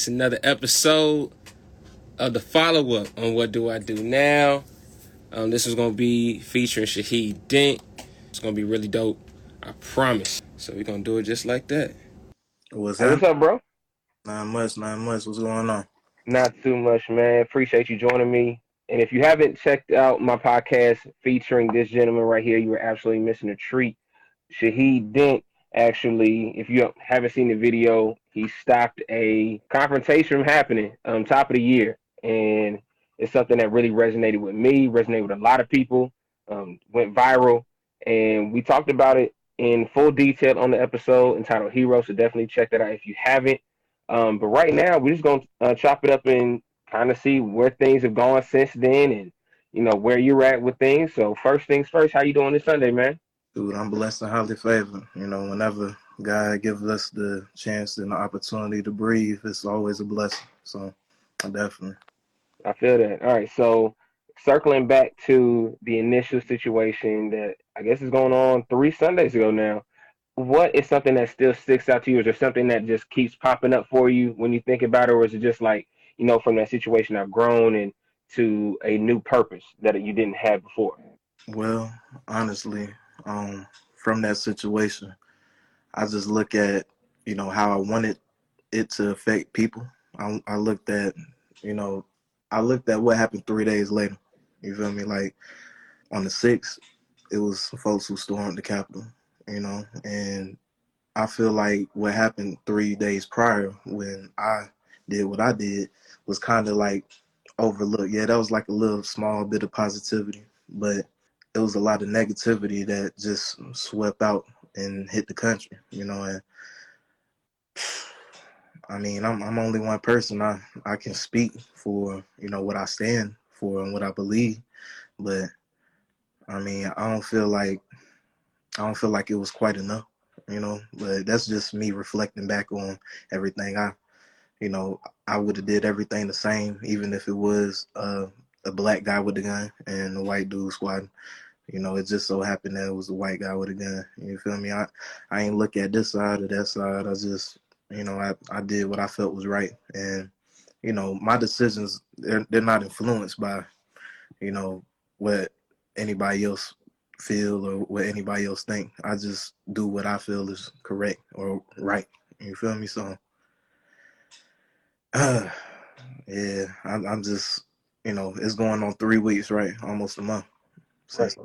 It's another episode of the follow up on What Do I Do Now. Um, this is going to be featuring Shaheed Dent. It's going to be really dope. I promise. So we're going to do it just like that. What's Hey, what's up? up, bro? Nine months, nine months. What's going on? Not too much, man. Appreciate you joining me. And if you haven't checked out my podcast featuring this gentleman right here, you are absolutely missing a treat. Shaheed Dent, actually, if you haven't seen the video, he stopped a confrontation from happening um, top of the year. And it's something that really resonated with me, resonated with a lot of people, um, went viral. And we talked about it in full detail on the episode entitled Hero. So definitely check that out if you haven't. Um, but right now, we're just gonna uh, chop it up and kind of see where things have gone since then, and you know where you're at with things. So first things first, how you doing this Sunday, man? Dude, I'm blessed and highly favored. You know, whenever God gives us the chance and the opportunity to breathe, it's always a blessing. So, I definitely. I feel that. All right, so circling back to the initial situation that I guess is going on three Sundays ago now. What is something that still sticks out to you? Is there something that just keeps popping up for you when you think about it, or is it just like you know from that situation I've grown and to a new purpose that you didn't have before? Well, honestly, um, from that situation, I just look at, you know, how I wanted it to affect people. I, I looked at, you know, I looked at what happened three days later. You feel me? Like on the sixth, it was folks who stormed the Capitol, you know, and I feel like what happened three days prior when I did what I did was kind of like overlooked. Yeah, that was like a little small bit of positivity, but it was a lot of negativity that just swept out and hit the country, you know. And I mean, I'm I'm only one person. I I can speak for you know what I stand for and what I believe, but I mean, I don't feel like I don't feel like it was quite enough, you know. But that's just me reflecting back on everything. I, you know, I would have did everything the same, even if it was uh, a black guy with a gun and a white dude squatting. You know, it just so happened that it was a white guy with a gun. You feel me? I, I ain't look at this side or that side. I just, you know, I, I did what I felt was right. And, you know, my decisions, they're, they're not influenced by, you know, what anybody else feel or what anybody else think. I just do what I feel is correct or right. You feel me? So, uh, yeah, I'm, I'm just, you know, it's going on three weeks, right? Almost a month. Since,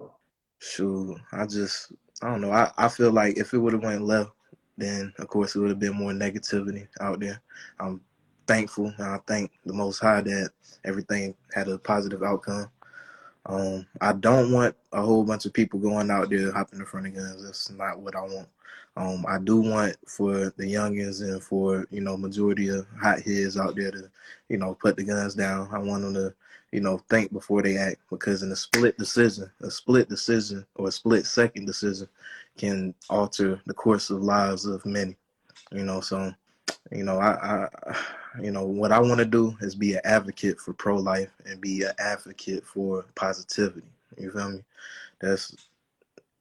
shoot, I just, I don't know. I, I feel like if it would have went left, then of course it would have been more negativity out there. I'm thankful and I thank the Most High that everything had a positive outcome. Um, I don't want a whole bunch of people going out there hopping in front of guns. That's not what I want. Um, I do want for the youngins and for you know majority of hot heads out there to, you know, put the guns down. I want them to, you know, think before they act because in a split decision, a split decision or a split second decision can alter the course of lives of many. You know, so you know, I, I you know, what I want to do is be an advocate for pro life and be an advocate for positivity. You feel me? That's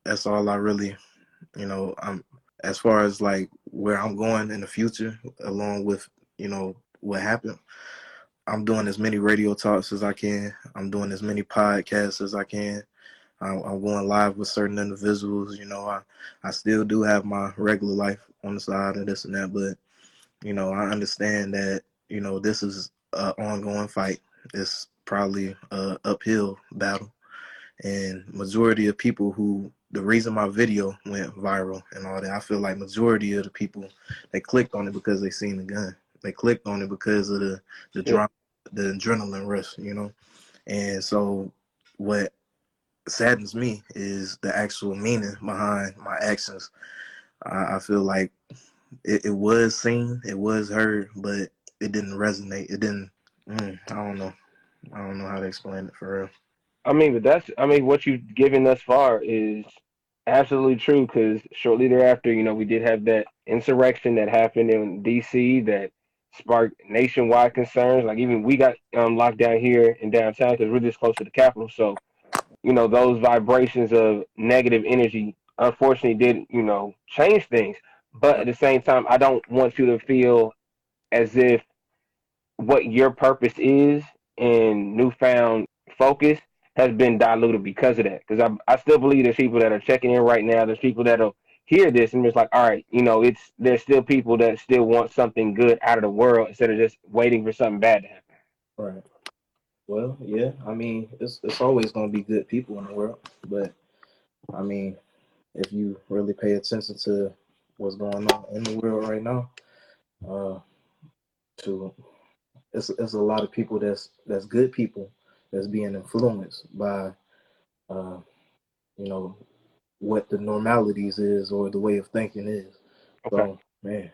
that's all I really, you know, I'm as far as like where I'm going in the future, along with you know what happened. I'm doing as many radio talks as I can. I'm doing as many podcasts as I can. I'm, I'm going live with certain individuals. You know, I I still do have my regular life on the side and this and that, but you know, I understand that, you know, this is an ongoing fight. It's probably a uphill battle. And majority of people who the reason my video went viral and all that, I feel like majority of the people they clicked on it because they seen the gun. They clicked on it because of the the Yeah. drama, the adrenaline rush, you know. And so what saddens me is the actual meaning behind my actions. I, I feel like it, it was seen, it was heard, but it didn't resonate. It didn't. Mm, I don't know. I don't know how to explain it for real. I mean, but that's I mean, what you've given thus far is absolutely true. Because shortly thereafter, you know, we did have that insurrection that happened in D.C. that sparked nationwide concerns. Like even we got um, locked down here in downtown because we're this close to the capital. So, you know, those vibrations of negative energy unfortunately did you know change things. But at the same time, I don't want you to feel as if what your purpose is and newfound focus has been diluted because of that. Because I, I still believe there's people that are checking in right now. There's people that'll hear this and it's like, all right, you know, it's there's still people that still want something good out of the world instead of just waiting for something bad to happen. Right. Well, yeah. I mean, it's it's always gonna be good people in the world, but I mean, if you really pay attention to what's going on in the world right now, uh, to it's it's a lot of people that's that's good people that's being influenced by, uh, you know, what the normalities is or the way of thinking is. Okay. So man,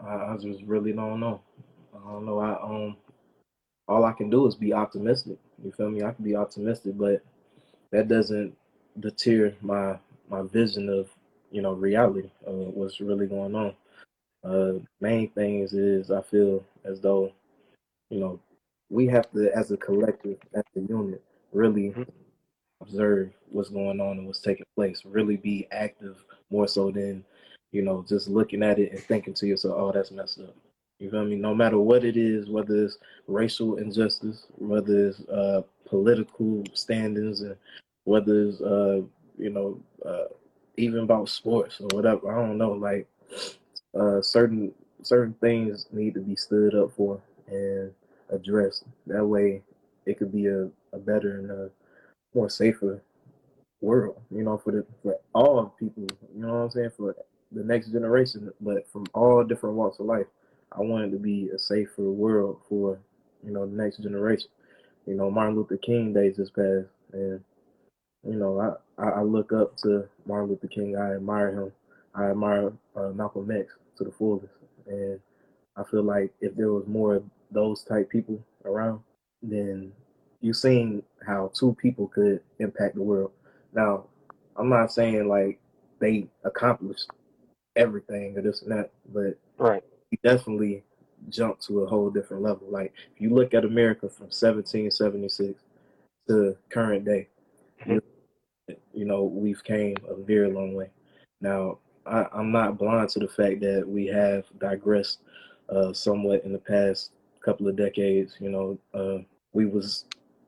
I, I just really don't know. I don't know. I um, all I can do is be optimistic. You feel me? I can be optimistic, but that doesn't deter my my vision of you know reality of what's really going on. Uh, main things is I feel as though you know we have to, as a collective, as a unit, really mm-hmm. Observe what's going on and what's taking place. Really be active more so than you know just looking at it and thinking to yourself, "Oh, that's messed up." You feel me? No matter what it is, whether it's racial injustice, whether it's uh, political standings, and whether it's uh, you know uh, even about sports or whatever. I don't know. Like uh, certain certain things need to be stood up for and addressed. That way, it could be a, a better and a more safer world. You know, for the for all people. You know what I'm saying? For the next generation, but from all different walks of life. I want it to be a safer world for you know the next generation. You know, Martin Luther King days just passed, and you know, I, I look up to Martin Luther King. I admire him. I admire uh, Malcolm X to the fullest. And I feel like if there was more of those type people around, then you've seen how two people could impact the world. Now, I'm not saying like they accomplished everything or this and that, but right, definitely jumped to a whole different level. Like if you look at America from 1776 to current day, mm-hmm you know, we've came a very long way. Now, I, am not blind to the fact that we have digressed uh, somewhat in the past couple of decades. You know, uh, we was,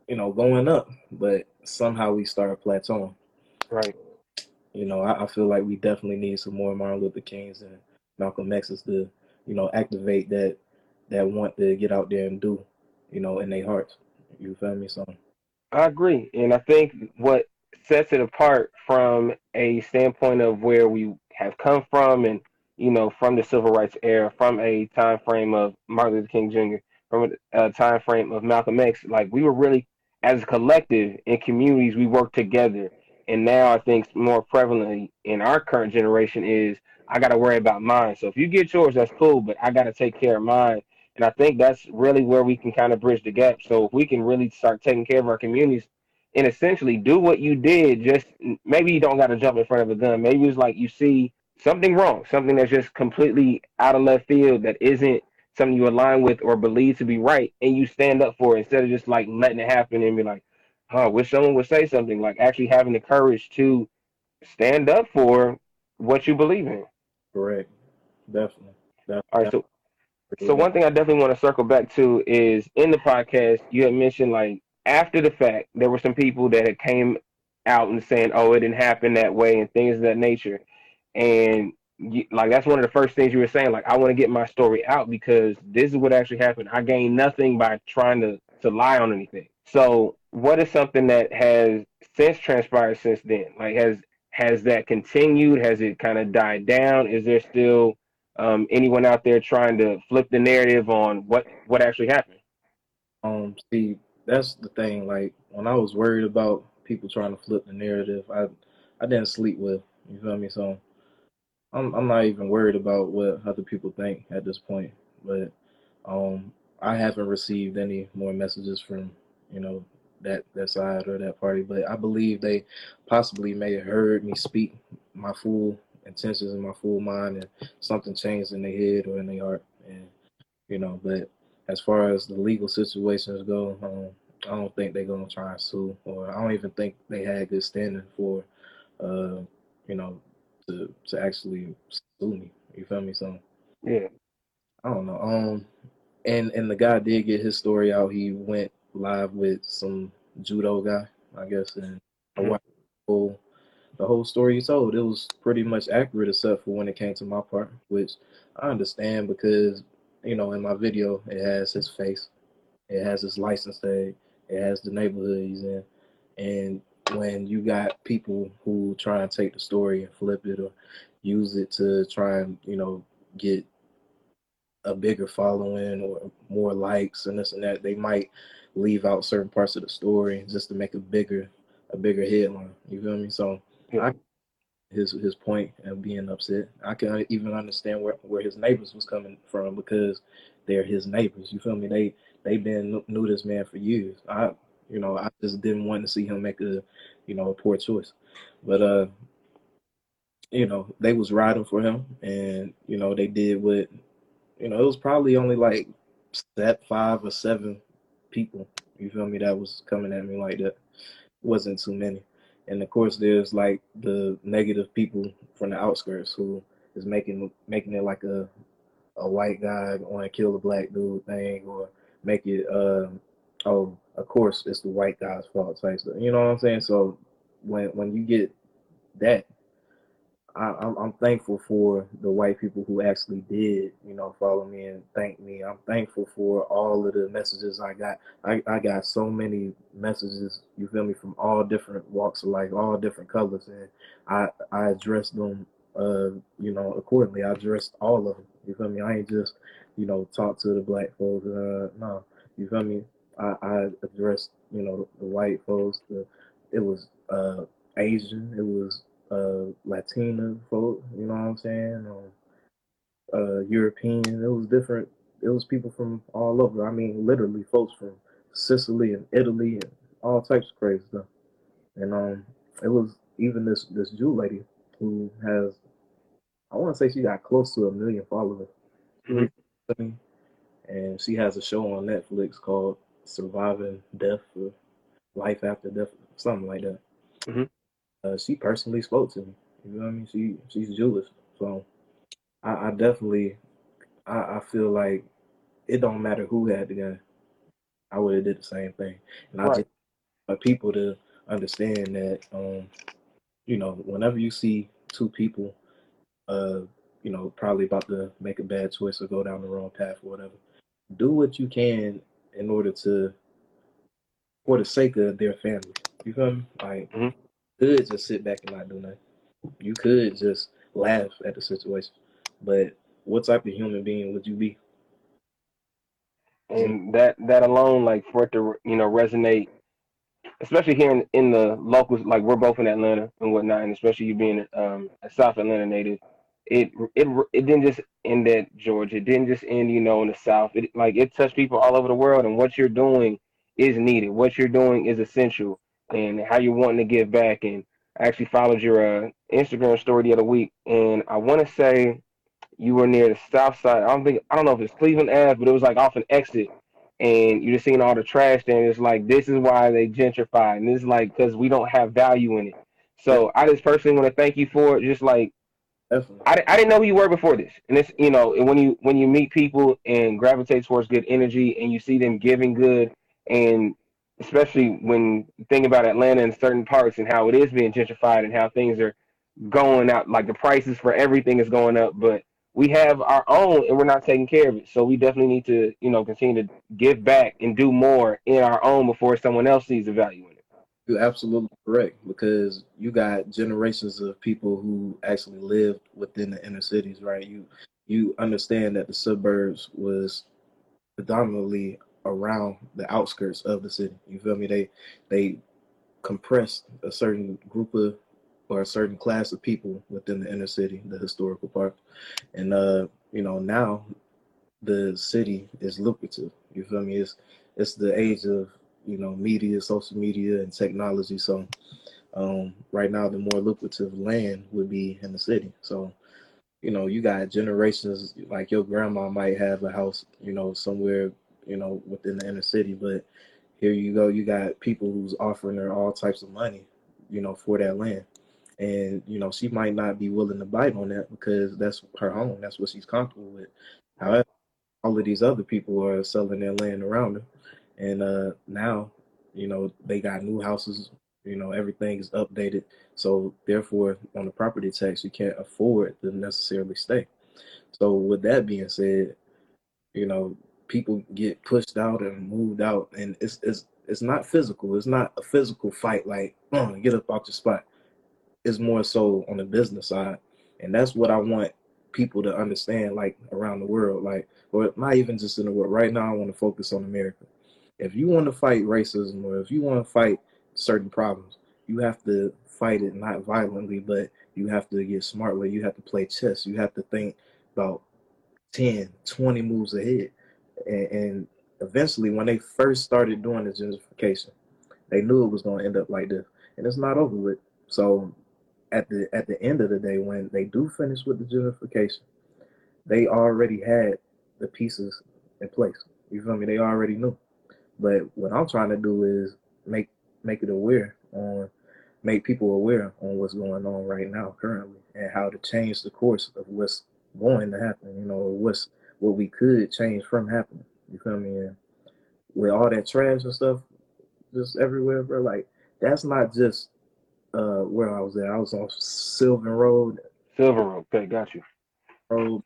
you know, going up, but somehow we started plateauing. Right. You know, I, I feel like we definitely need some more Martin Luther Kings and Malcolm X's to, you know, activate that that want to get out there and do, you know, in their hearts. You feel me? So I agree, and I think what sets it apart from a standpoint of where we have come from and you know from the civil rights era from a time frame of martin luther king jr from a, time frame of malcolm x like we were really as a collective in communities we work together and now i think more prevalently in our current generation is i got to worry about mine so if you get yours that's cool but i got to take care of mine and i think that's really where we can kind of bridge the gap so if we can really start taking care of our communities and essentially do what you did. Just maybe you don't got to jump in front of a gun. Maybe it's like you see something wrong, something that's just completely out of left field that isn't something you align with or believe to be right, and you stand up for it instead of just like letting it happen and be like, "Oh, wish someone would say something." Like actually having the courage to stand up for what you believe in. Correct. Definitely. Definitely. All right. So, so one thing I definitely want to circle back to is in the podcast you had mentioned like after the fact, there were some people that had came out and saying, "Oh, it didn't happen that way" and things of that nature. And like that's one of the first things you were saying. Like, I want to get my story out because this is what actually happened. I gained nothing by trying to to lie on anything. So, what is something that has since transpired since then? Like, has has that continued? Has it kind of died down? Is there still um, anyone out there trying to flip the narrative on what what actually happened? Um, see, that's the thing. Like when I was worried about people trying to flip the narrative, I I didn't sleep well. You feel me? So I'm I'm not even worried about what other people think at this point. But um, I haven't received any more messages from you know that that side or that party. But I believe they possibly may have heard me speak my full intentions in my full mind, and something changed in their head or in their heart. And you know, but as far as the legal situations go, um, I don't think they're gonna try and sue, or I don't even think they had good standing for, uh, you know, to to actually sue me. You feel me? So yeah, I don't know. Um, and and the guy did get his story out. He went live with some judo guy, I guess, and mm-hmm. whole, the whole story he told. It was pretty much accurate, except for when it came to my part, which I understand because you know in my video it has his face, it has his license tag, it has the neighborhood he's in, and when you got people who try and take the story and flip it or use it to try and you know get a bigger following or more likes and this and that, they might leave out certain parts of the story just to make a bigger a bigger headline. You feel me? So yeah. I, his his point of being upset. I can even understand where, where his neighbors was coming from because they're his neighbors. You feel me? They they been knew this man for years. I you know I just didn't want to see him make a you know a poor choice, but uh you know they was riding for him and you know they did what you know, it was probably only like that five or seven people. You feel me? That was coming at me like that. It wasn't too many. And of course, there's like the negative people from the outskirts who is making making it like a a white guy want to kill a black dude thing, or make it uh, oh, of course it's the white guy's fault type stuff. You know what I'm saying? So when when you get that, I, I'm, I'm thankful for the white people who actually did, you know, follow me and thank me. I'm thankful for all of the messages I got. I, I got so many messages, you feel me, from all different walks of life, all different colors, and I I addressed them, uh, you know, accordingly. I addressed all of them. You feel me? I ain't just, you know, talk to the black folks. Uh, no, you feel me? I, I addressed, you know, the white folks. The it was uh Asian. It was uh, Latina folk, you know what I'm saying? Um, uh, European. It was different. It was people from all over. I mean, literally, folks from Sicily and Italy and all types of crazy stuff. And um, it was even this this Jew lady who has, I want to say she got close to a million followers. Mm-hmm. And she has a show on Netflix called Surviving Death or Life After Death, something like that. Mm-hmm uh, she personally spoke to me. You know what I mean? She she's Jewish, so I, I definitely I, I, feel like it don't matter who had the gun. I would have did the same thing, and right. I just want people to understand that um, you know whenever you see two people, uh, you know probably about to make a bad choice or go down the wrong path or whatever, do what you can in order to for the sake of their family. You feel me? Like mm-hmm could just sit back and not do nothing. You could just laugh at the situation. But what type of human being would you be? And that that alone, like for it to you know resonate, especially here in, in the locals, like we're both in Atlanta and whatnot, and especially you being um, a South Atlanta native, it it it didn't just end at Georgia. It didn't just end, you know, in the South. It like it touched people all over the world, and what you're doing is needed. What you're doing is essential and how you're wanting to give back. And I actually followed your uh, Instagram story the other week, and I want to say you were near the south side. I don't think I don't know if it's Cleveland Ave, but it was like off an exit, and you just seen all the trash there. And it's like this is why they gentrify, and this is like because we don't have value in it. So I just personally want to thank you for it. Just like I, I didn't know who you were before this, and it's you know when you when you meet people and gravitate towards good energy, and you see them giving good, and especially when you think about Atlanta and certain parts and how it is being gentrified and how things are going out, like the prices for everything is going up, but we have our own and we're not taking care of it. So we definitely need to, you know, continue to give back and do more in our own before someone else sees the value. You're absolutely correct because you got generations of people who actually lived within the inner cities, right? You you understand that the suburbs was predominantly around the outskirts of the city. You feel me? They they compressed a certain group of or a certain class of people within the inner city, the historical part. And uh, you know, now the city is lucrative. You feel me? It's it's the age of, you know, media, social media and technology. So um, right now the more lucrative land would be in the city. So you know, you got generations like your grandma might have a house, you know, somewhere you know, within the inner city. But here you go, you got people who's offering her all types of money, you know, for that land. And, you know, she might not be willing to bite on that because that's her home. That's what she's comfortable with. However, all of these other people are selling their land around them, and uh, now you know they got new houses. You know everything is updated, so therefore on the property tax you can't afford to necessarily stay. So with that being said, you know people get pushed out and moved out, and it's it's it's not physical. It's not a physical fight like oh, get up off your spot. It's more so on the business side, and that's what I want people to understand, like around the world, like or not even just in the world. Right now, I want to focus on America. If you want to fight racism or if you want to fight certain problems, you have to fight it not violently, but you have to get smartly. You have to play chess. You have to think about 10, 20 moves ahead. And, and eventually, when they first started doing the gentrification, they knew it was going to end up like this. And it's not over with. So at the at the end of the day, when they do finish with the gentrification, they already had the pieces in place. You feel me? They already knew. But what I'm trying to do is make make it aware on make people aware on what's going on right now currently and how to change the course of what's going to happen, you know, what's what we could change from happening. You feel me? And with all that trash and stuff just everywhere, bro, like that's not just uh where I was at. I was on Sylvan Road. Sylvan Road, okay, got you. Road.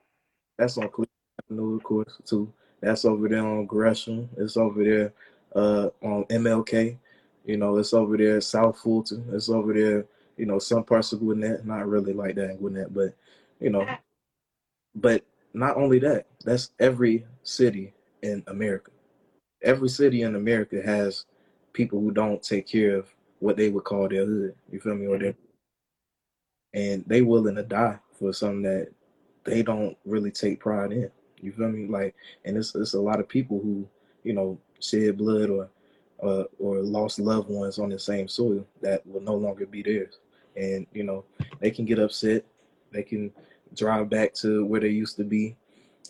That's on Cleveland Avenue, of course, too. That's over there on Gresham. It's over there uh on MLK. You know, it's over there South Fulton. It's over there, you know, some parts of Gwinnett. Not really like that in Gwinnett, but you know, but not only that, that's every city in America. Every city in America has people who don't take care of what they would call their hood. You feel me? Or their, and they willing to die for something that they don't really take pride in. You feel me? Like, and it's it's a lot of people who you know shed blood or or lost loved ones on the same soil that will no longer be theirs. And you know they can get upset. They can drive back to where they used to be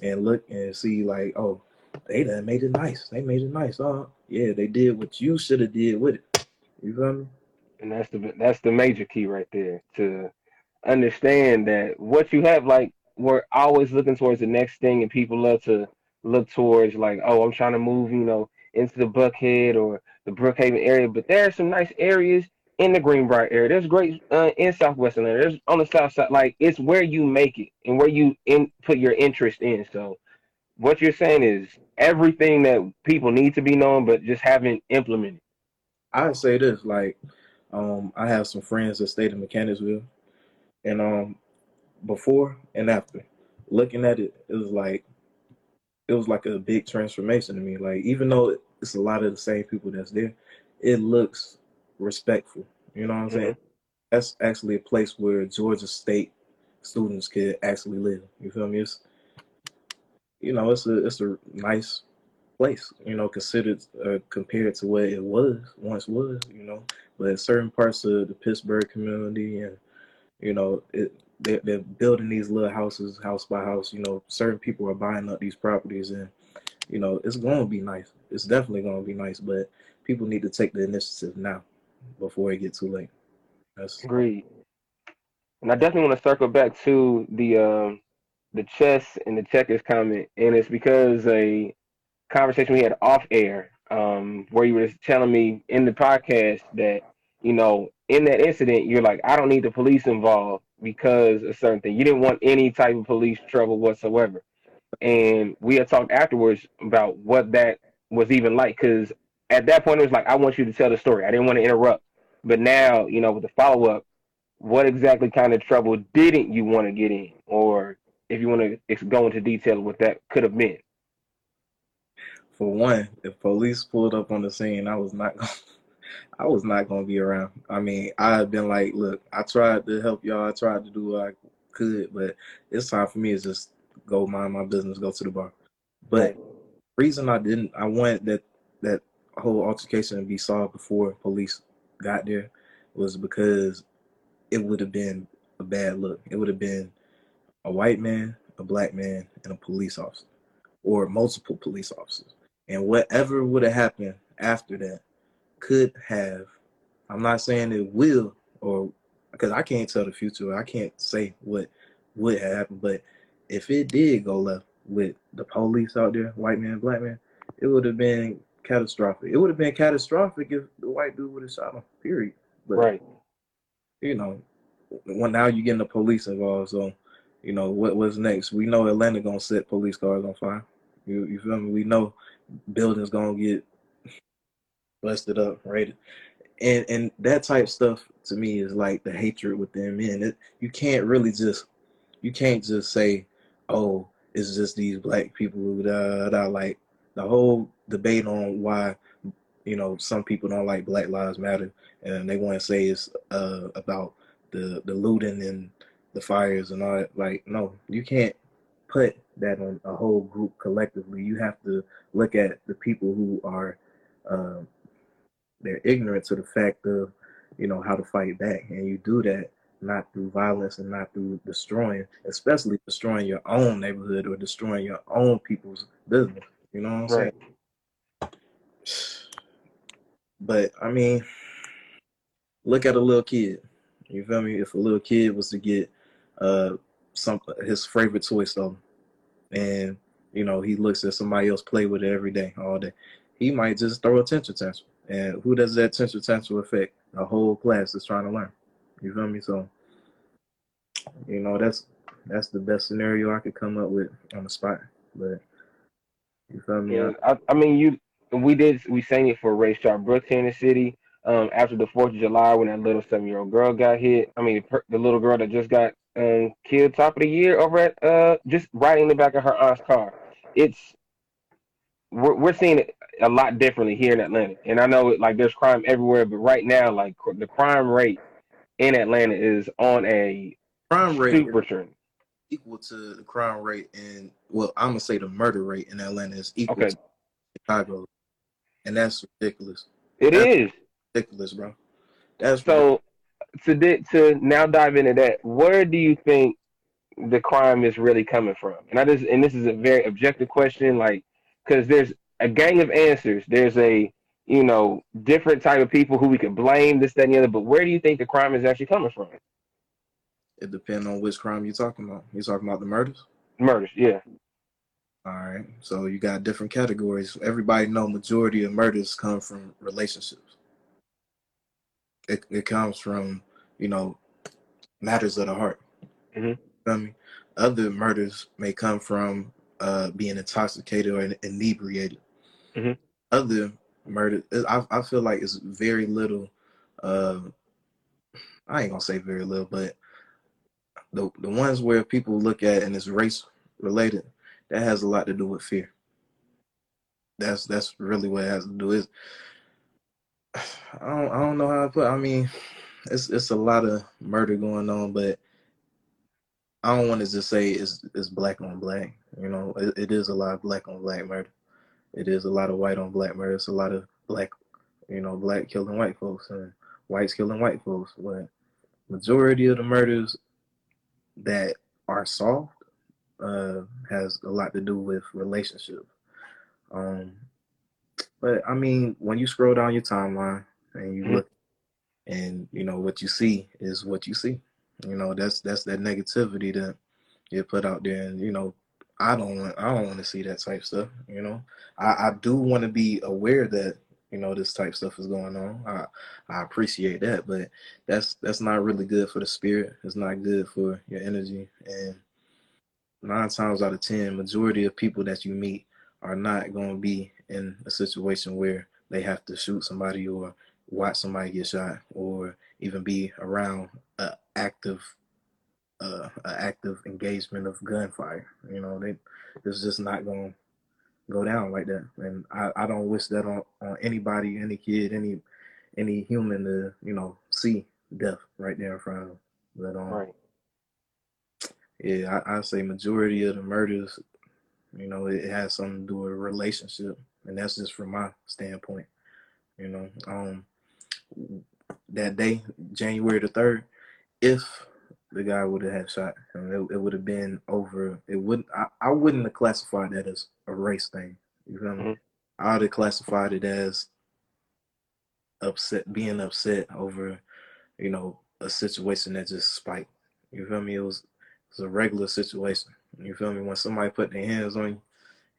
and look and see like, oh, they done made it nice. They made it nice. Oh, yeah, they did what you should have did with it. You feel me? And that's the that's the major key right there to understand that what you have, like we're always looking towards the next thing, and people love to look towards like, oh, I'm trying to move, you know, into the Buckhead or the Brookhaven area, but there are some nice areas in the Greenbriar area. There's great uh, in Southwestern. There's on the South Side. Like it's where you make it and where you in put your interest in. So what you're saying is everything that people need to be known, but just haven't implemented. I say this like, um, I have some friends that stayed in Mechanicsville, and um, before and after, looking at it, it was like, it was like a big transformation to me. Like even though it's a lot of the same people that's there, it looks respectful. You know what I'm mm-hmm. saying? That's actually a place where Georgia State students could actually live. You feel me? It's you know, it's a it's a nice place, you know, considered uh, compared to what it was once was, you know. But certain parts of the Pittsburgh community and you know, it they're, they're building these little houses house by house. You know, certain people are buying up these properties, and you know, it's going to be nice. It's definitely going to be nice, but people need to take the initiative now before it gets too late. That's agreed. And I definitely want to circle back to the um, the chess and the checkers comment, and it's because a conversation we had off air um, where you were telling me in the podcast that you know in that incident you're like I don't need the police involved because of certain thing. You didn't want any type of police trouble whatsoever, and we had talked afterwards about what that was even like because at that point it was like I want you to tell the story. I didn't want to interrupt, but now you know with the follow up, what exactly kind of trouble didn't you want to get in, or if you want to go into detail what that could have been. For one, if police pulled up on the scene, I was not going. I was not to be around. I mean, I've been like, look, I tried to help y'all. I tried to do what I could, but it's time for me to just go mind my business, go to the bar. But reason I didn't, I wanted that that whole altercation to be solved before police got there was because it would have been a bad look. It would have been a white man, a black man, and a police officer, or multiple police officers. And whatever would have happened after that could have, I'm not saying it will, or because I can't tell the future, I can't say what would have happened, but if it did go left, with the police out there, white man, black man, it would have been catastrophic. It would have been catastrophic if the white dude would have shot him. Period. But, right. You know, when now you're getting the police involved, so you know what was next. We know Atlanta gonna set police cars on fire. You you feel me? We know buildings gonna get busted up, right? And and that type stuff to me is like the hatred within men. It, you can't really just you can't just say, oh, it's just these black people who da, da, like the whole debate on why you know some people don't like Black Lives Matter and they want to say it's uh, about the the looting and the fires and all that. Like, no, you can't put that on a whole group collectively. You have to look at the people who are uh, they're ignorant to the fact of you know how to fight back, and you do that not through violence and not through destroying, especially destroying your own neighborhood or destroying your own people's business. You know what I'm right. saying? But I mean, look at a little kid. You feel me? If a little kid was to get uh some his favorite toy stolen, and you know he looks at somebody else play with it every day, all day, he might just throw a tantrum tantrum. And who does that tantrum tantrum affect? A whole class is trying to learn. You feel me? So, you know, that's that's the best scenario I could come up with on the spot. But you feel me? Yeah, I, I mean, you we did we sang it for Rayshard Brooks here in the city. Um, after the Fourth of July, when that little seven-year-old girl got hit, I mean, the little girl that just got um, killed top of the year over at uh, just right in the back of her aunt's car. It's we're, we're seeing it a lot differently here in Atlanta, and I know like there's crime everywhere, but right now, like the crime rate in Atlanta is on a crime rate super trend. Equal to the crime rate in well, I'm gonna say the murder rate in Atlanta is equal okay. to Chicago, and that's ridiculous. It that's is ridiculous, bro. That's so. To to now dive into that, where do you think the crime is really coming from? And I just and this is a very objective question, like because there's a gang of answers. There's a you know, different type of people who we can blame, this, that, and the other. But where do you think the crime is actually coming from? It depends on which crime you're talking about. You're talking about the murders? Murders, yeah. All right. So you got different categories. Everybody know majority of murders come from relationships. It it comes from, you know, matters of the heart. Mm-hmm. I mean, other murders may come from uh, being intoxicated or inebriated. Mm-hmm. Other murder. I I feel like it's very little. Uh, I ain't gonna say very little, but the the ones where people look at and it's race related, that has a lot to do with fear. That's that's really what it has to do. Is I don't I don't know how to put. I mean, it's it's a lot of murder going on, but I don't want to just say it's it's black on black. You know, it, it is a lot of black on black murder it is a lot of white on black murder. It's a lot of black, you know, black killing white folks and whites killing white folks. But majority of the murders that are solved uh, has a lot to do with relationship. Um, but I mean, when you scroll down your timeline and you mm-hmm. look, and you know what you see is what you see. You know that's that's that negativity that you put out there, and you know I don't want I don't want to see that type stuff. You know, I, I do want to be aware that you know this type stuff is going on. I I appreciate that, but that's that's not really good for the spirit. It's not good for your energy. And nine times out of ten, majority of people that you meet are not going to be in a situation where they have to shoot somebody or watch somebody get shot or even be around an active uh, active engagement of gunfire. You know, they it's just not going to go down like that, and I, I don't wish that on, on anybody, any kid, any any human to you know see death right there in front of them. But um, right. yeah, I, I say majority of the murders, you know, it, it has something to do with relationship, and that's just from my standpoint. You know, um, that day, January the third, if the guy would have had shot him. It, it would have been over. It wouldn't. I, I wouldn't have classified that as a race thing. You feel me? Mm-hmm. I would have classified it as upset, being upset over, you know, a situation that just spiked. You feel me? It was, it was a regular situation. You feel me? When somebody put their hands on you,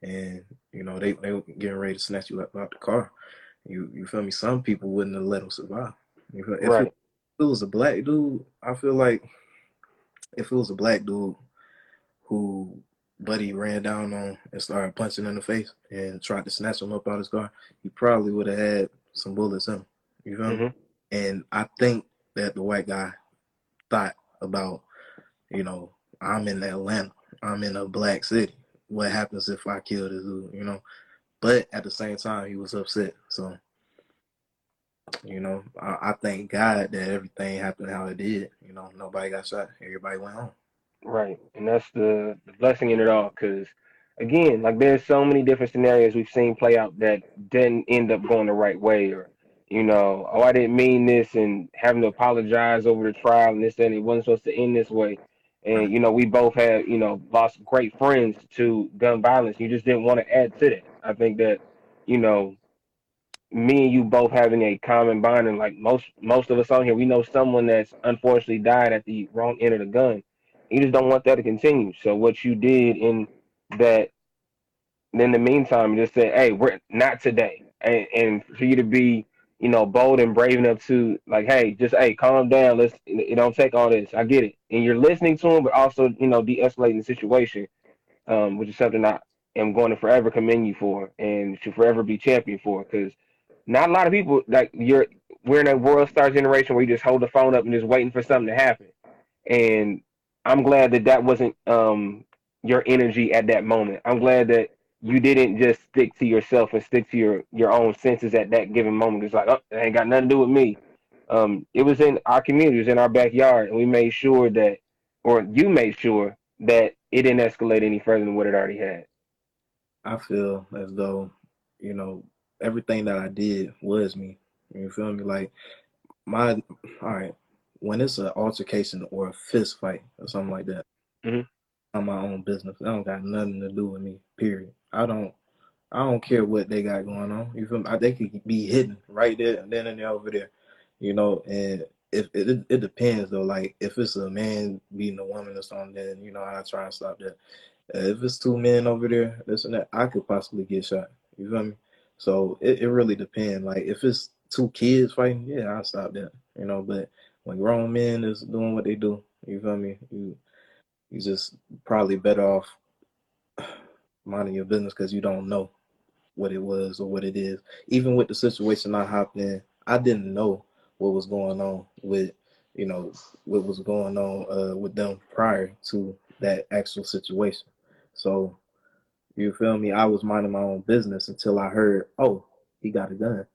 and you know they they were getting ready to snatch you out, out the car, you you feel me? Some people wouldn't have let them survive. You feel, if, Right. it, if it was a black dude, I feel like if it was a black dude who Buddy ran down on and started punching in the face and tried to snatch him up out of his car, he probably would have had some bullets in him. You feel me? Mhm. And I think that the white guy thought about, you know, I'm in Atlanta, I'm in a black city. What happens if I kill this dude? You know, but at the same time, he was upset. So, you know, I, I thank God that everything happened how it did. You know, nobody got shot. Everybody went home. Right, and that's the, the blessing in it all. Because again, like there's so many different scenarios we've seen play out that didn't end up going the right way, or you know, oh, I didn't mean this, and having to apologize over the trial and this and it wasn't supposed to end this way. And you know, we both have you know lost great friends to gun violence. You just didn't want to add to that. I think that you know, me and you both having a common bond, and like most most of us on here, we know someone that's unfortunately died at the wrong end of the gun you just don't want that to continue. So what you did in that, in the meantime, you just say, hey, we're not today, and, and for you to be, you know, bold and brave enough to like, hey, just hey, calm down. Let's it don't take all this. I get it, and you're listening to him, but also you know, de-escalating the situation, um, which is something I am going to forever commend you for, and should forever be champion for, because not a lot of people like you're. We're in a world star generation where you just hold the phone up and just waiting for something to happen, and I'm glad that that wasn't um, your energy at that moment. I'm glad that you didn't just stick to yourself and stick to your your own senses at that given moment. It's like, oh, it ain't got nothing to do with me. Um, it was in our community, it was in our backyard, and we made sure that, or you made sure that it didn't escalate any further than what it already had. I feel as though, you know, everything that I did was me. You feel me? Like my all right, when it's an altercation or a fist fight or something like that, Mhm. I'm my own business. I don't got nothing to do with me. Period. I don't. I don't care what they got going on. You feel me? I- They could be hidden right there and then and there over there. You know, and if it, it depends though. Like if it's a man beating a woman or something, then you know I try and stop that. If it's two men over there, this and that, I could possibly get shot. You feel me? So it, it really depends. Like if it's two kids fighting, yeah, I'll stop that. You know, but when grown men is doing what they do, you feel me? You you just probably better off minding your business because you don't know what it was or what it is. Even with the situation I hopped in, I didn't know what was going on with you know what was going on uh, with them prior to that actual situation. So you feel me? I was minding my own business until I heard, oh, he got a gun.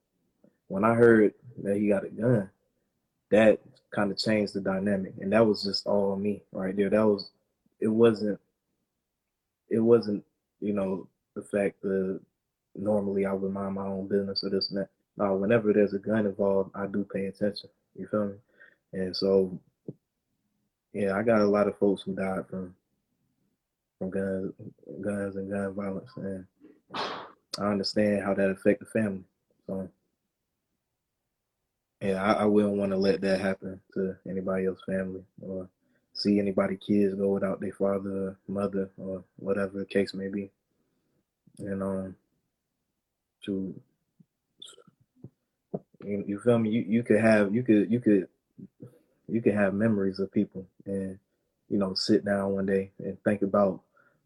When I heard that he got a gun, that kind of changed the dynamic, and that was just all me right there. That was, it wasn't, it wasn't, you know, the fact that normally I would mind my own business or this and that. No, whenever there's a gun involved, I do pay attention. You feel me? And so, yeah, I got a lot of folks who died from from guns, guns and gun violence, and I understand how that affect the family. So, yeah, I, I wouldn't want to let that happen to anybody else's family or see anybody kids go without their father, mother, or whatever the case may be. And um, to you, you feel me? You you could have you could you could you could have memories of people and you know sit down one day and think about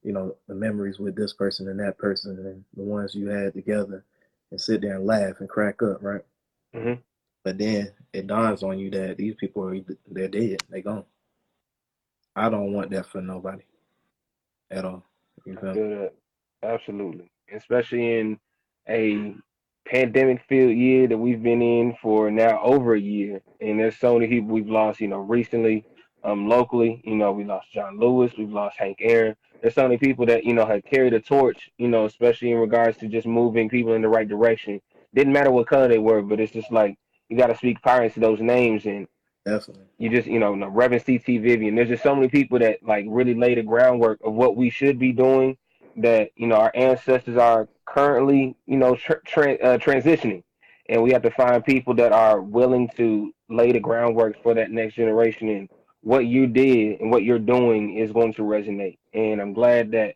you know the memories with this person and that person and the ones you had together and sit there and laugh and crack up, right? Mhm. But then it dawns on you that these people are they're dead, they gone. I don't want that for nobody at all. You feel? Absolutely. Especially in a pandemic filled year that we've been in for now over a year. And there's so many people we've lost, you know, recently, um, locally. You know, we lost John Lewis, we've lost Hank Aaron. There's so many people that, you know, have carried a torch, you know, especially in regards to just moving people in the right direction. Didn't matter what color they were, but it's just like you gotta speak power into those names and Definitely. you just you know, no, Reverend CT Vivian. There's just so many people that like really lay the groundwork of what we should be doing. That you know our ancestors are currently you know tra- tra- uh, transitioning, and we have to find people that are willing to lay the groundwork for that next generation and what you did and what you're doing is going to resonate. And I'm glad that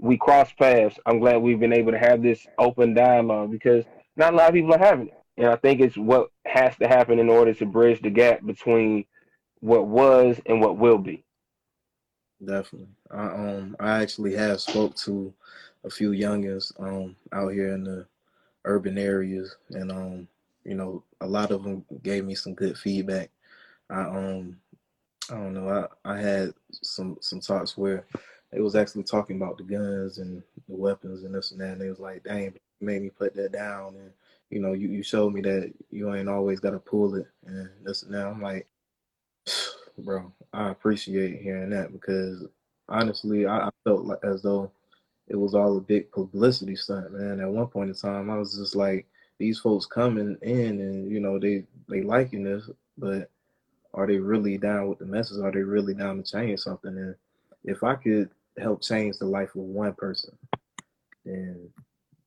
we cross paths. I'm glad we've been able to have this open dialogue because not a lot of people are having it. And I think it's what has to happen in order to bridge the gap between what was and what will be. Definitely. I um I actually have spoke to a few youngins um out here in the urban areas and um you know a lot of them gave me some good feedback. I um I don't know I I had some some talks where they was actually talking about the guns and the weapons and this and that and they was like dang made me put that down and you know you, you showed me that you ain't always got to pull it and this and that I'm like bro, I appreciate hearing that because honestly, I, I, felt like as though it was all a big publicity stunt, man. At one point in time, I was just like, these folks coming in and you know they they liking this, but are they really down with the message? Are they really down to change something? And if I could help change the life of one person, then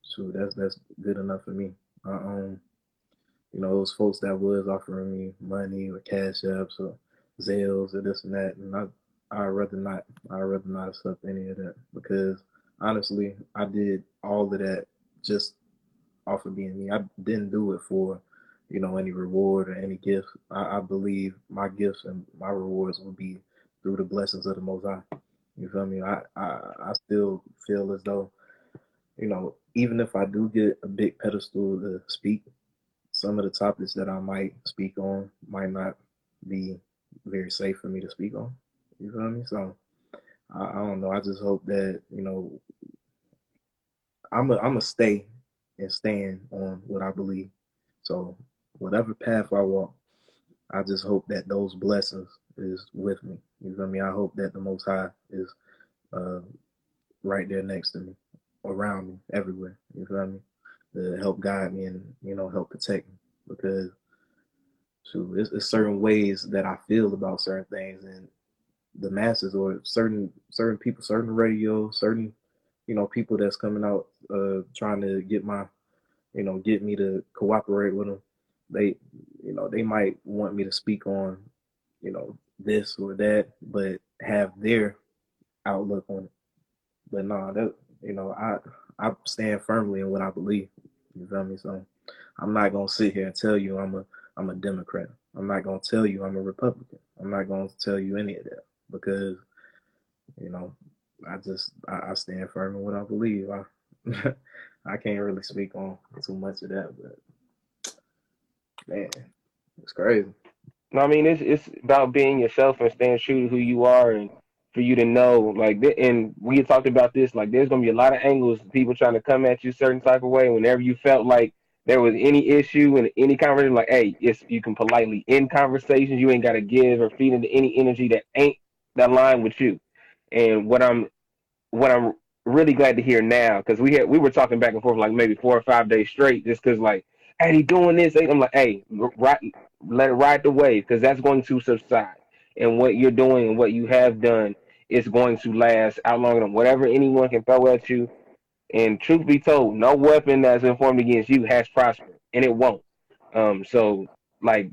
sure, that's that's good enough for me. Uh, um, you know, those folks that was offering me money or cash apps or Zelles or this and that, and I I'd rather not. I'd rather not accept any of that because honestly, I did all of that just off of being me. I didn't do it for you know any reward or any gift. I, I believe my gifts and my rewards will be through the blessings of the Most High. You feel me? I, I I still feel as though you know even if I do get a big pedestal to speak, some of the topics that I might speak on might not be very safe for me to speak on. You feel me? So I, I don't know. I just hope that you know I'm a I'm a stay and stand on what I believe. So whatever path I walk, I just hope that those blessings is with me. You feel me? I hope that the Most High is uh, right there next to me, around me, everywhere. You feel me? To help guide me and you know help protect me because so it's, it's certain ways that I feel about certain things, and the masses or certain certain people, certain radio, certain you know people that's coming out uh trying to get my you know get me to cooperate with them. They you know they might want me to speak on you know this or that, but have their outlook on it. But no, nah, that you know I I stand firmly in what I believe. You feel me? So I'm not gonna sit here and tell you I'm a I'm a Democrat. I'm not gonna tell you I'm a Republican. I'm not gonna tell you any of that because, you know, I just I, I stand firm in what I believe. I I can't really speak on too much of that, but man, it's crazy. No, I mean it's it's about being yourself and staying true to who you are, and for you to know, like, and we talked about this. Like, there's gonna be a lot of angles, people trying to come at you certain type of way. Whenever you felt like there was any issue in any conversation, like, hey, yes, you can politely end conversations. You ain't got to give or feed into any energy that ain't that line with you. And what I'm, what I'm really glad to hear now, because we had we were talking back and forth like maybe four or five days straight, just because like, hey, he doing this. I'm like, hey, right, let it ride the wave, because that's going to subside. And what you're doing and what you have done is going to last out longer than whatever anyone can throw at you and truth be told, no weapon that's informed against you has prospered, and it won't. Um, so like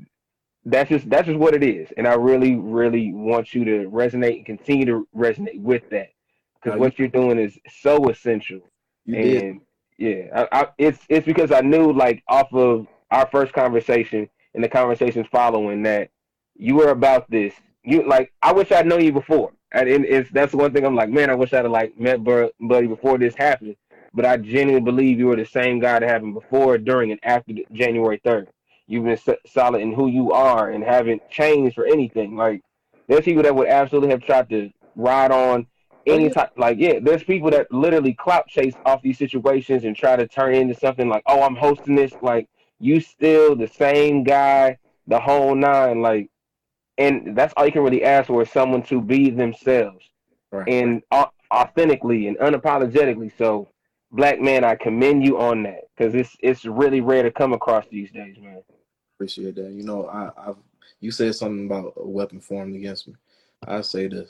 that's just that's just what it is, and I really, really want you to resonate and continue to resonate with that because what you're doing is so essential. You and did. Yeah, I, I, it's it's because I knew like off of our first conversation and the conversations following that you were about this. You like I wish I'd known you before. And it's that's the one thing I'm like, man, I wish I'd have like met Buddy before this happened but I genuinely believe you were the same guy that happened before, during, and after January 3rd. You've been solid in who you are and haven't changed for anything. Like, there's people that would absolutely have tried to ride on any type. Like, yeah, there's people that literally clout chase off these situations and try to turn into something like, oh, I'm hosting this. Like, you still the same guy, the whole nine. Like, and that's all you can really ask for is someone to be themselves right. and authentically and unapologetically. So black man, I commend you on that because it's it's really rare to come across these days, man. Appreciate that. You know, I I've, you said something about a weapon formed against me. I say this.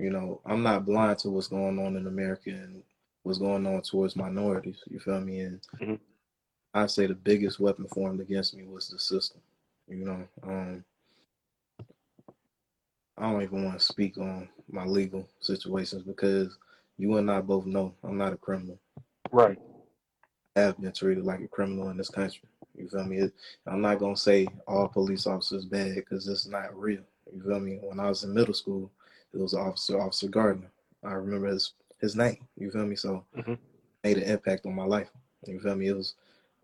You know, I'm not blind to what's going on in America and what's going on towards minorities. You feel me? And mm-hmm. I say the biggest weapon formed against me was the system. You know, um, I don't even want to speak on my legal situations because you and I both know I'm not a criminal. Right. I have been treated like a criminal in this country. You feel me? I'm not gonna say all police officers bad because it's not real. You feel me? When I was in middle school, it was Officer Officer Gardner. I remember his his name. You feel me? So mm-hmm. made an impact on my life. You feel me? It was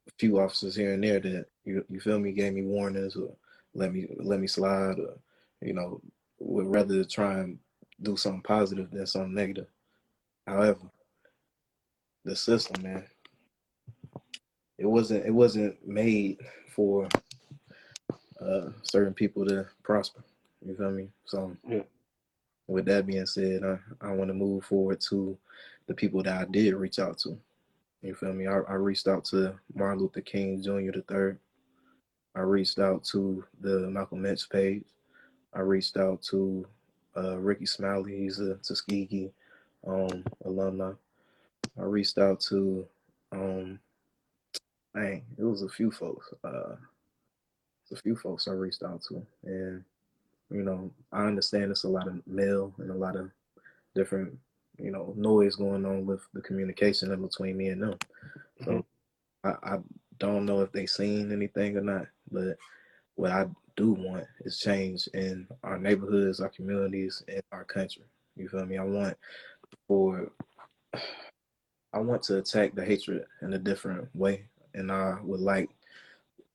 a few officers here and there that you you feel me gave me warnings or let me let me slide or you know would rather try and do something positive than something negative. However, the system, man, it wasn't it wasn't made for uh, certain people to prosper. You feel me? So, yeah. With that being said, I, I want to move forward to the people that I did reach out to. You feel me? I, I reached out to Martin Luther King Jr. the third. I reached out to the Malcolm X page. I reached out to uh, Rickey Smiley. He's a Tuskegee um, alumni. I reached out to, um, dang, it was a few folks. Uh, a few folks I reached out to, and you know, I understand it's a lot of mail and a lot of different, you know, noise going on with the communication in between me and them. So mm-hmm. I, I don't know if they seen anything or not, but what I do want is change in our neighborhoods, our communities, and our country. You feel me? I want for I want to attack the hatred in a different way, and I would like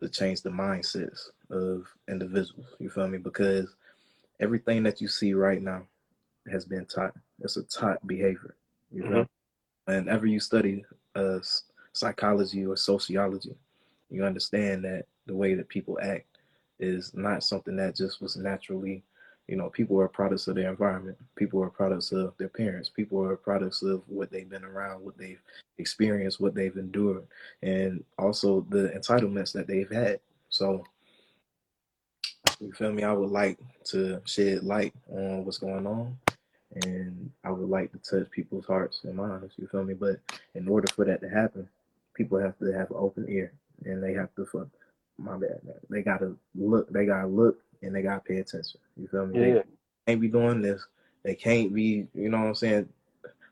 to change the mindsets of individuals. You feel me? Because everything that you see right now has been taught. It's a taught behavior. You mm-hmm. know, whenever you study uh, psychology or sociology, you understand that the way that people act is not something that just was naturally, you know, people are products of their environment. People are products of their parents. People are products of what they've been around, what they've experienced, what they've endured, and also the entitlements that they've had. So, you feel me? I would like to shed light on what's going on, and I would like to touch people's hearts and minds. You feel me? But in order for that to happen, people have to have an open ear, and they have to fuck my bad. They gotta look. They gotta look, and they gotta pay attention. You feel me? Yeah. They can't be doing this. They can't be. You know what I'm saying?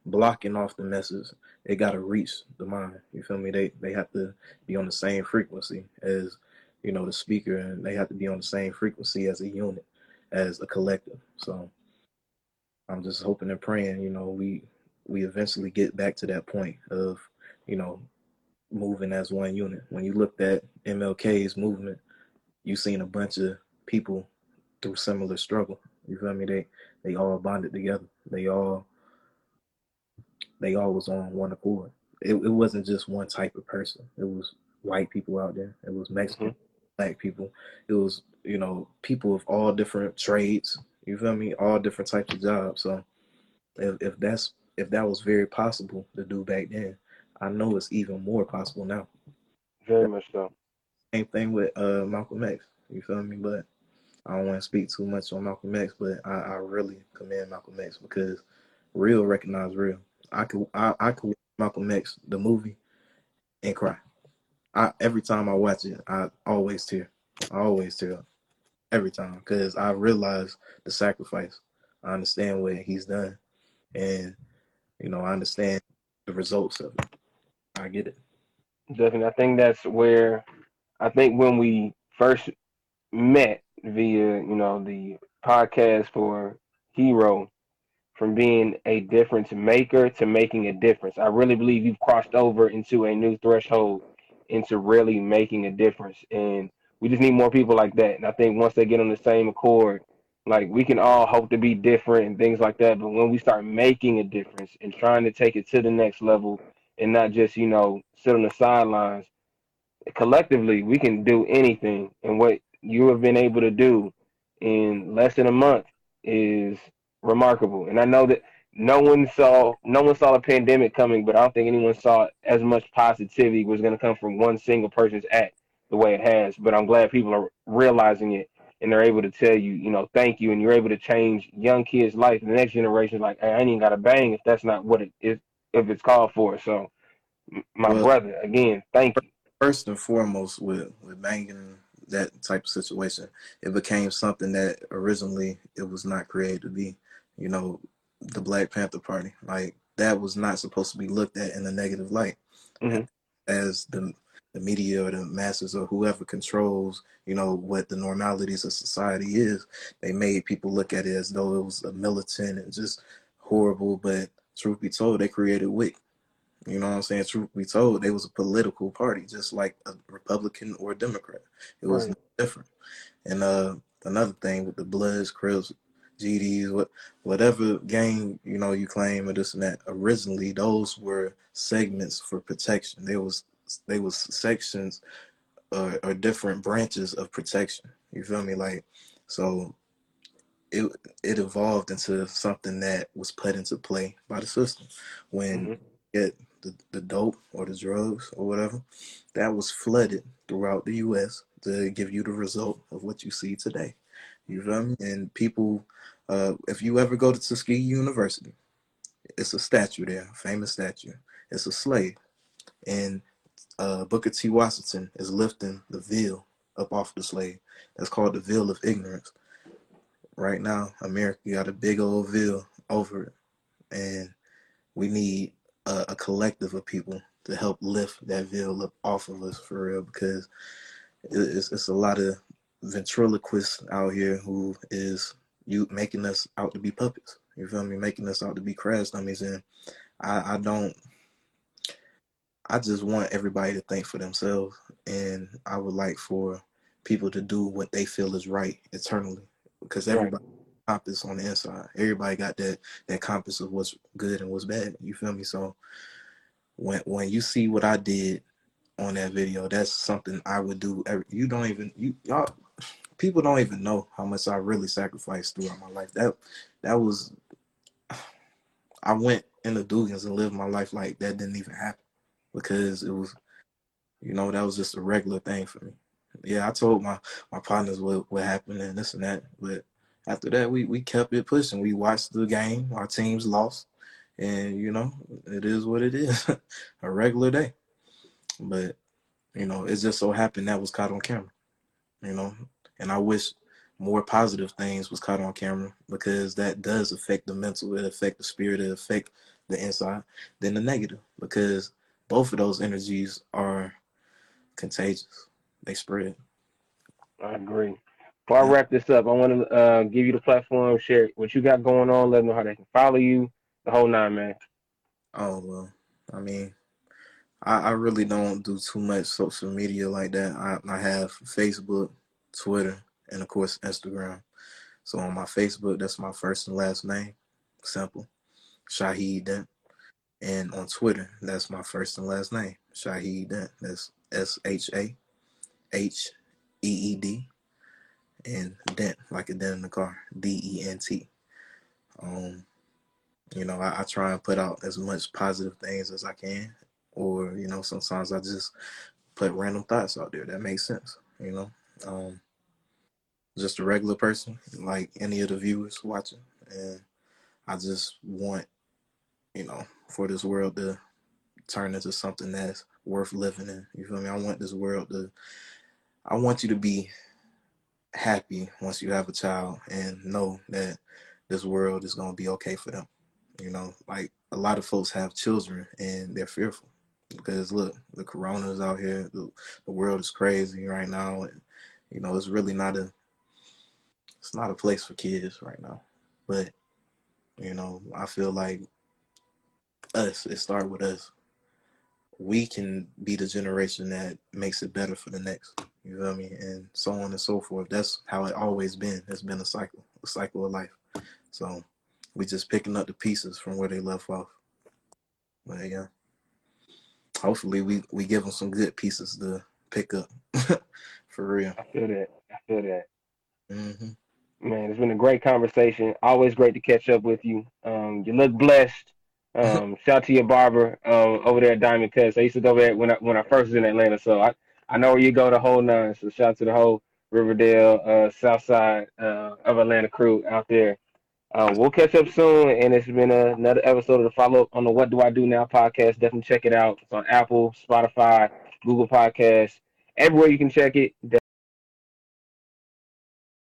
Blocking off the message. They gotta reach the mind. You feel me? They they have to be on the same frequency as you know the speaker, and they have to be on the same frequency as a unit, as a collective. So I'm just hoping and praying. You know, we we eventually get back to that point of you know moving as one unit. When you looked at MLK's movement, you seen a bunch of people through similar struggle. You feel me? They they all bonded together. They all they all was on one accord. It, it wasn't just one type of person. It was white people out there. It was Mexican, mm-hmm. Black people. It was you know people of all different trades. You feel me? All different types of jobs. So if if that's if that was very possible to do back then, I know it's even more possible now. Very much so. Same thing with uh, Malcolm X. You feel me? But I don't want to speak too much on Malcolm X, but I, I really commend Malcolm X because real recognize real. I could I, I could Malcolm X the movie and cry. I every time I watch it, I always tear. I always tear every time because I realize the sacrifice. I understand what he's done, and you know I understand the results of it. I get it. Definitely. I think that's where I think when we first met via, you know, the podcast for Hero, from being a difference maker to making a difference. I really believe you've crossed over into a new threshold into really making a difference. And we just need more people like that. And I think once they get on the same accord, like we can all hope to be different and things like that. But when we start making a difference and trying to take it to the next level and not just you know sit on the sidelines. Collectively, we can do anything, and what you have been able to do in less than a month is remarkable. And I know that no one saw no one saw a pandemic coming, but I don't think anyone saw as much positivity was going to come from one single person's act the way it has. But I'm glad people are realizing it and they're able to tell you, you know, thank you, and you're able to change young kids' life. The next generation, like, hey, I ain't even got a bang if that's not what it is if it's called for. So, my well, brother, again, thank you. First and foremost, with with banging that type of situation. It became something that originally it was not created to be. You know, the Black Panther Party. Like that was not supposed to be looked at in a negative light. Mm-hmm. As the the media or the masses or whoever controls, you know, what the normalities of society is, they made people look at it as though it was a militant and just horrible. But truth be told, they created WIC. You know what I'm saying? Truth be told, they was a political party, just like a Republican or a Democrat. It was right. different. And uh, another thing with the Bloods, Crips, GDs, what whatever gang you know you claim or this and that. Originally, those were segments for protection. There was they was sections or, or different branches of protection. You feel me? Like so, it it evolved into something that was put into play by the system when mm-hmm. it the, the dope or the drugs or whatever that was flooded throughout the U.S. to give you the result of what you see today. You feel me? And people, uh, if you ever go to Tuskegee University, it's a statue there, famous statue. It's a slave, and uh, Booker T. Washington is lifting the veil up off the slave. That's called the veil of ignorance. Right now, America got a big old veil over it, and we need a, a collective of people to help lift that veil up off of us for real because it's, it's a lot of ventriloquist out here who is you making us out to be puppets. You feel me? Making us out to be crash dummies, and I, I don't. I just want everybody to think for themselves, and I would like for people to do what they feel is right eternally, because everybody right. compass on the inside. Everybody got that that compass of what's good and what's bad. You feel me? So when when you see what I did on that video, that's something I would do. Every, you don't even you y'all people don't even know how much I really sacrificed throughout my life. That that was I went in the Dugans and lived my life like that didn't even happen because it was you know that was just a regular thing for me. Yeah, I told my my partners what what happened and this and that, but after that we we kept it pushing. We watched the game. Our teams lost, and you know it is what it is. a regular day, but you know it just so happened that was caught on camera. You know, and I wish more positive things was caught on camera because that does affect the mental, it affect the spirit, it affect the inside than the negative because both of those energies are contagious. They spread. I agree. Before I wrap this up, I want to uh, give you the platform, share what you got going on, let them know how they can follow you, the whole nine, man. Oh well, I mean, I, I really don't do too much social media like that. I, I have Facebook, Twitter, and of course Instagram. So on my Facebook, that's my first and last name, simple, Shaheed Dent. And on Twitter, that's my first and last name, Shaheed Dent. That's S H A H E E D, and Dent like a dent in the car, D E N T. Um, you know, I, I try and put out as much positive things as I can, or you know, sometimes I just put random thoughts out there that makes sense. You know, um, just a regular person, like any of the viewers watching, and I just want, you know, for this world to turn into something that's worth living in. You feel me? I want this world to. I want you to be happy once you have a child and know that this world is going to be okay for them. You know, like a lot of folks have children and they're fearful because look, the corona is out here, the, the world is crazy right now, and you know, it's really not a it's not a place for kids right now. But you know, I feel like us, it started with us. We can be the generation that makes it better for the next. You feel me? And so on and so forth. That's how it always been. It's been a cycle, a cycle of life. So we just picking up the pieces from where they left off. But yeah, hopefully we we give them some good pieces to pick up for real. I feel that. I feel that. Mm-hmm. Man, it's been a great conversation. Always great to catch up with you. Um, you look blessed. Um, shout to your barber uh, over there at Diamond Cuts. I used to go there when I when I first was in Atlanta, so I, I know where you go the whole nine. So shout to the whole Riverdale, uh, South Side uh, of Atlanta crew out there. Uh, we'll catch up soon, and it's been another episode of the follow up on the What Do I Do Now podcast. Definitely check it out. It's on Apple, Spotify, Google Podcasts, everywhere you can check it.